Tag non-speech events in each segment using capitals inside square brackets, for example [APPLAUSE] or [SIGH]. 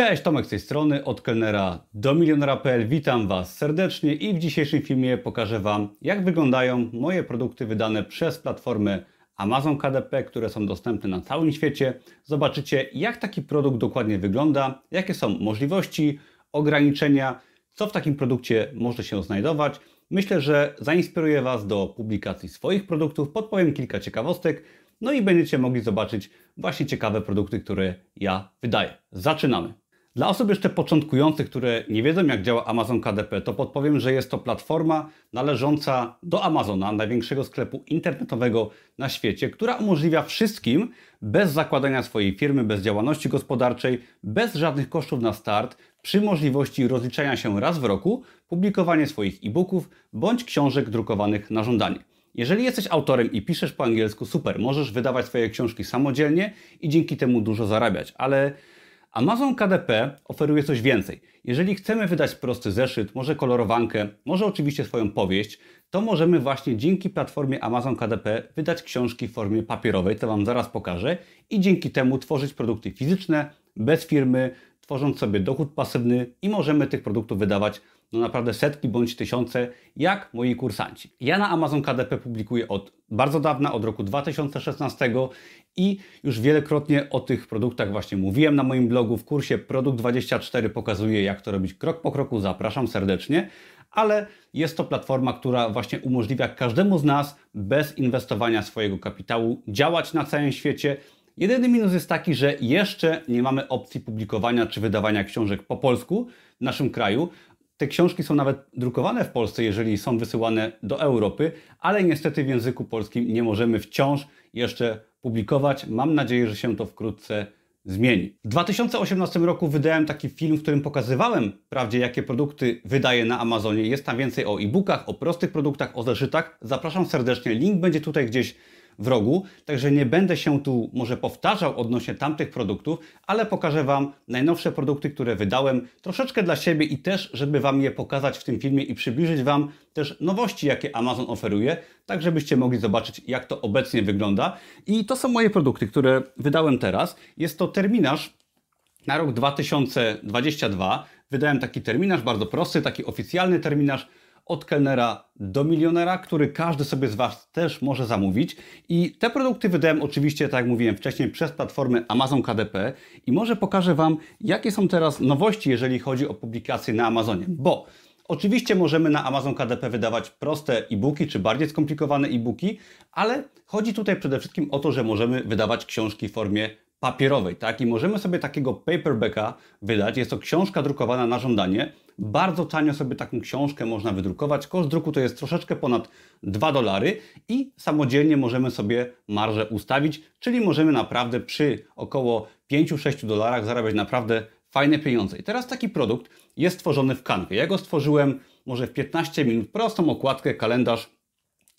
Cześć, Tomek z tej strony, od kelnera do milionera.pl. Witam Was serdecznie i w dzisiejszym filmie pokażę Wam, jak wyglądają moje produkty wydane przez platformę Amazon KDP, które są dostępne na całym świecie. Zobaczycie, jak taki produkt dokładnie wygląda, jakie są możliwości, ograniczenia, co w takim produkcie może się znajdować. Myślę, że zainspiruje Was do publikacji swoich produktów, podpowiem kilka ciekawostek, no i będziecie mogli zobaczyć właśnie ciekawe produkty, które ja wydaję. Zaczynamy. Dla osób jeszcze początkujących, które nie wiedzą jak działa Amazon KDP, to podpowiem, że jest to platforma należąca do Amazona, największego sklepu internetowego na świecie, która umożliwia wszystkim bez zakładania swojej firmy, bez działalności gospodarczej, bez żadnych kosztów na start, przy możliwości rozliczania się raz w roku, publikowanie swoich e-booków bądź książek drukowanych na żądanie. Jeżeli jesteś autorem i piszesz po angielsku, super, możesz wydawać swoje książki samodzielnie i dzięki temu dużo zarabiać, ale Amazon KDP oferuje coś więcej. Jeżeli chcemy wydać prosty zeszyt, może kolorowankę, może oczywiście swoją powieść, to możemy właśnie dzięki platformie Amazon KDP wydać książki w formie papierowej, co Wam zaraz pokażę, i dzięki temu tworzyć produkty fizyczne, bez firmy, tworząc sobie dochód pasywny i możemy tych produktów wydawać no naprawdę setki bądź tysiące, jak moi kursanci. Ja na Amazon KDP publikuję od bardzo dawna, od roku 2016 i już wielokrotnie o tych produktach właśnie mówiłem na moim blogu. W kursie Produkt 24 pokazuję, jak to robić krok po kroku. Zapraszam serdecznie. Ale jest to platforma, która właśnie umożliwia każdemu z nas bez inwestowania swojego kapitału działać na całym świecie. Jedyny minus jest taki, że jeszcze nie mamy opcji publikowania czy wydawania książek po polsku w naszym kraju. Te książki są nawet drukowane w Polsce, jeżeli są wysyłane do Europy, ale niestety w języku polskim nie możemy wciąż jeszcze publikować. Mam nadzieję, że się to wkrótce zmieni. W 2018 roku wydałem taki film, w którym pokazywałem wprawdzie, jakie produkty wydaję na Amazonie. Jest tam więcej o e-bookach, o prostych produktach, o zeszytach. Zapraszam serdecznie. Link będzie tutaj gdzieś w rogu, także nie będę się tu może powtarzał odnośnie tamtych produktów, ale pokażę Wam najnowsze produkty, które wydałem, troszeczkę dla siebie i też, żeby Wam je pokazać w tym filmie i przybliżyć Wam też nowości, jakie Amazon oferuje, tak żebyście mogli zobaczyć, jak to obecnie wygląda. I to są moje produkty, które wydałem teraz. Jest to terminarz na rok 2022. Wydałem taki terminarz, bardzo prosty, taki oficjalny terminarz, od kelnera do milionera, który każdy sobie z Was też może zamówić. I te produkty wydałem oczywiście, tak jak mówiłem wcześniej, przez platformę Amazon KDP i może pokażę Wam, jakie są teraz nowości, jeżeli chodzi o publikacje na Amazonie. Bo Oczywiście możemy na Amazon KDP wydawać proste e-booki czy bardziej skomplikowane e-booki, ale chodzi tutaj przede wszystkim o to, że możemy wydawać książki w formie papierowej, tak? I możemy sobie takiego paperbacka wydać. Jest to książka drukowana na żądanie. Bardzo tanio sobie taką książkę można wydrukować. Koszt druku to jest troszeczkę ponad 2 dolary i samodzielnie możemy sobie marżę ustawić, czyli możemy naprawdę przy około 5-6 dolarach zarabiać naprawdę fajne pieniądze. I teraz taki produkt jest stworzony w Canwie. Ja go stworzyłem może w 15 minut. Prostą okładkę, kalendarz.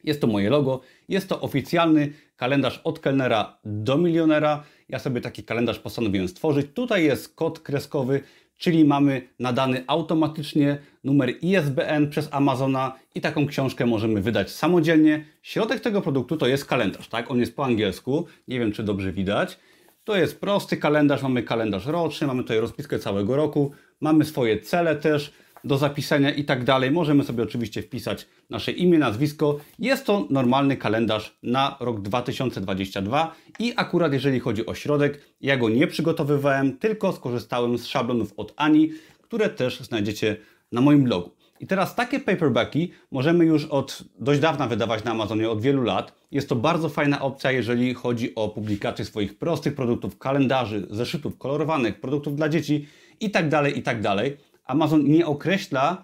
Jest to moje logo. Jest to oficjalny kalendarz od kelnera do milionera. Ja sobie taki kalendarz postanowiłem stworzyć. Tutaj jest kod kreskowy, czyli mamy nadany automatycznie numer ISBN przez Amazona i taką książkę możemy wydać samodzielnie. Środek tego produktu to jest kalendarz, tak? On jest po angielsku, nie wiem czy dobrze widać. To jest prosty kalendarz, mamy kalendarz roczny, mamy tutaj rozpiskę całego roku, mamy swoje cele też do zapisania i tak dalej. Możemy sobie oczywiście wpisać nasze imię, nazwisko. Jest to normalny kalendarz na rok 2022 i akurat jeżeli chodzi o środek, ja go nie przygotowywałem, tylko skorzystałem z szablonów od Ani, które też znajdziecie na moim blogu. I teraz takie paperbacki możemy już od dość dawna wydawać na Amazonie, od wielu lat. Jest to bardzo fajna opcja, jeżeli chodzi o publikację swoich prostych produktów, kalendarzy, zeszytów kolorowanych, produktów dla dzieci itd., tak itd. Amazon nie określa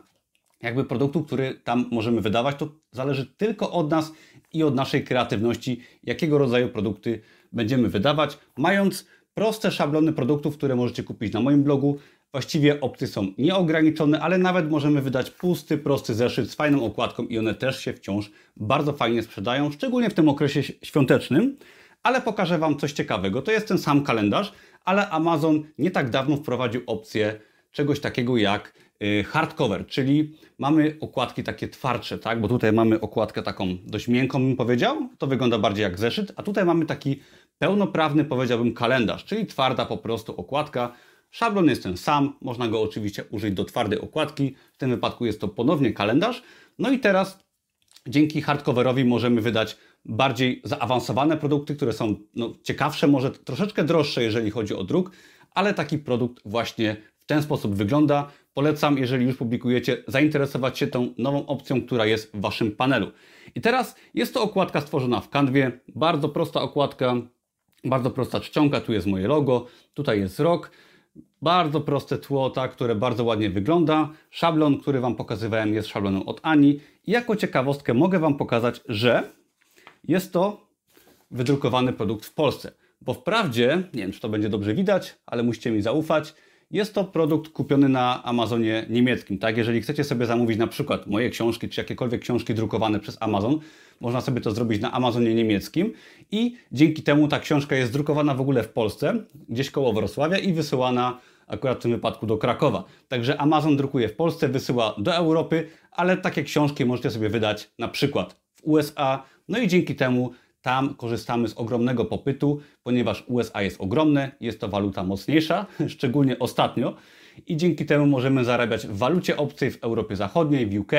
jakby produktu, który tam możemy wydawać. To zależy tylko od nas i od naszej kreatywności, jakiego rodzaju produkty będziemy wydawać, mając proste szablony produktów, które możecie kupić na moim blogu. Właściwie opcje są nieograniczone, ale nawet możemy wydać pusty, prosty zeszyt z fajną okładką i one też się wciąż bardzo fajnie sprzedają, szczególnie w tym okresie świątecznym. Ale pokażę Wam coś ciekawego. To jest ten sam kalendarz, ale Amazon nie tak dawno wprowadził opcję czegoś takiego jak y, hardcover, czyli mamy okładki takie twardsze, tak? Bo tutaj mamy okładkę taką dość miękką, bym powiedział. To wygląda bardziej jak zeszyt, a tutaj mamy taki pełnoprawny, powiedziałbym, kalendarz, czyli twarda po prostu okładka. Szablon jest ten sam, można go oczywiście użyć do twardej okładki. W tym wypadku jest to ponownie kalendarz. No i teraz dzięki hardcoverowi możemy wydać bardziej zaawansowane produkty, które są no, ciekawsze, może troszeczkę droższe, jeżeli chodzi o druk, ale taki produkt właśnie ten sposób wygląda. Polecam, jeżeli już publikujecie, zainteresować się tą nową opcją, która jest w Waszym panelu. I teraz jest to okładka stworzona w Canwie, bardzo prosta okładka, bardzo prosta czcionka, tu jest moje logo, tutaj jest rok. Bardzo proste tło, tak, które bardzo ładnie wygląda. Szablon, który Wam pokazywałem, jest szablonem od Ani. I jako ciekawostkę mogę Wam pokazać, że jest to wydrukowany produkt w Polsce. Bo wprawdzie, nie wiem czy to będzie dobrze widać, ale musicie mi zaufać, jest to produkt kupiony na Amazonie niemieckim. Tak, jeżeli chcecie sobie zamówić na przykład moje książki, czy jakiekolwiek książki drukowane przez Amazon, można sobie to zrobić na Amazonie niemieckim i dzięki temu ta książka jest drukowana w ogóle w Polsce, gdzieś koło Wrocławia i wysyłana akurat w tym wypadku do Krakowa. Także Amazon drukuje w Polsce, wysyła do Europy, ale takie książki możecie sobie wydać na przykład w USA, no i dzięki temu tam korzystamy z ogromnego popytu, ponieważ USA jest ogromne, jest to waluta mocniejsza, [LAUGHS] szczególnie ostatnio, i dzięki temu możemy zarabiać w walucie obcej w Europie Zachodniej, w UK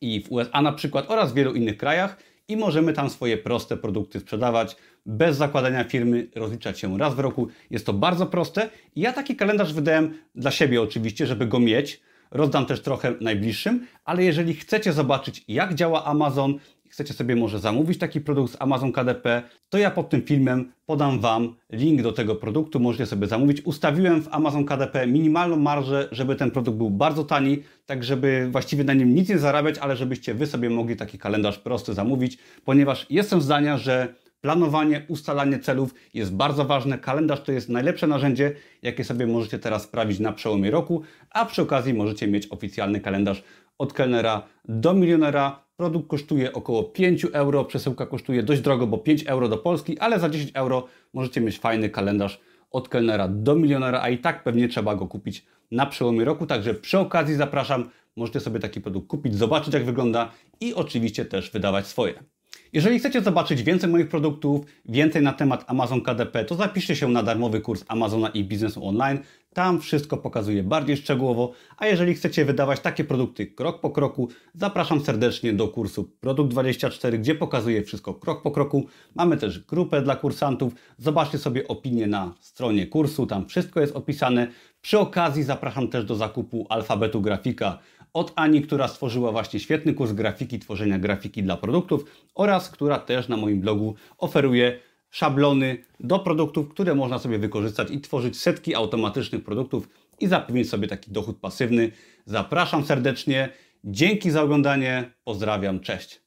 i w USA na przykład oraz w wielu innych krajach i możemy tam swoje proste produkty sprzedawać bez zakładania firmy, rozliczać się raz w roku. Jest to bardzo proste. Ja taki kalendarz wydałem dla siebie oczywiście, żeby go mieć. Rozdam też trochę najbliższym, ale jeżeli chcecie zobaczyć jak działa Amazon, chcecie sobie może zamówić taki produkt z Amazon KDP, to ja pod tym filmem podam Wam link do tego produktu, możecie sobie zamówić. Ustawiłem w Amazon KDP minimalną marżę, żeby ten produkt był bardzo tani, tak żeby właściwie na nim nic nie zarabiać, ale żebyście Wy sobie mogli taki kalendarz prosty zamówić, ponieważ jestem zdania, że planowanie, ustalanie celów jest bardzo ważne. Kalendarz to jest najlepsze narzędzie, jakie sobie możecie teraz sprawić na przełomie roku, a przy okazji możecie mieć oficjalny kalendarz od kelnera do milionera. Produkt kosztuje około 5 euro, przesyłka kosztuje dość drogo, bo 5 euro do Polski, ale za 10 euro możecie mieć fajny kalendarz od kelnera do milionera, a i tak pewnie trzeba go kupić na przełomie roku. Także przy okazji zapraszam, możecie sobie taki produkt kupić, zobaczyć jak wygląda i oczywiście też wydawać swoje. Jeżeli chcecie zobaczyć więcej moich produktów, więcej na temat Amazon KDP, to zapiszcie się na darmowy kurs Amazona i biznesu online. Tam wszystko pokazuję bardziej szczegółowo, a jeżeli chcecie wydawać takie produkty krok po kroku, zapraszam serdecznie do kursu Produkt 24, gdzie pokazuję wszystko krok po kroku. Mamy też grupę dla kursantów. Zobaczcie sobie opinię na stronie kursu, tam wszystko jest opisane. Przy okazji zapraszam też do zakupu alfabetu grafika od Ani, która stworzyła właśnie świetny kurs grafiki, tworzenia grafiki dla produktów oraz która też na moim blogu oferuje szablony do produktów, które można sobie wykorzystać i tworzyć setki automatycznych produktów i zapewnić sobie taki dochód pasywny. Zapraszam serdecznie. Dzięki za oglądanie. Pozdrawiam. Cześć.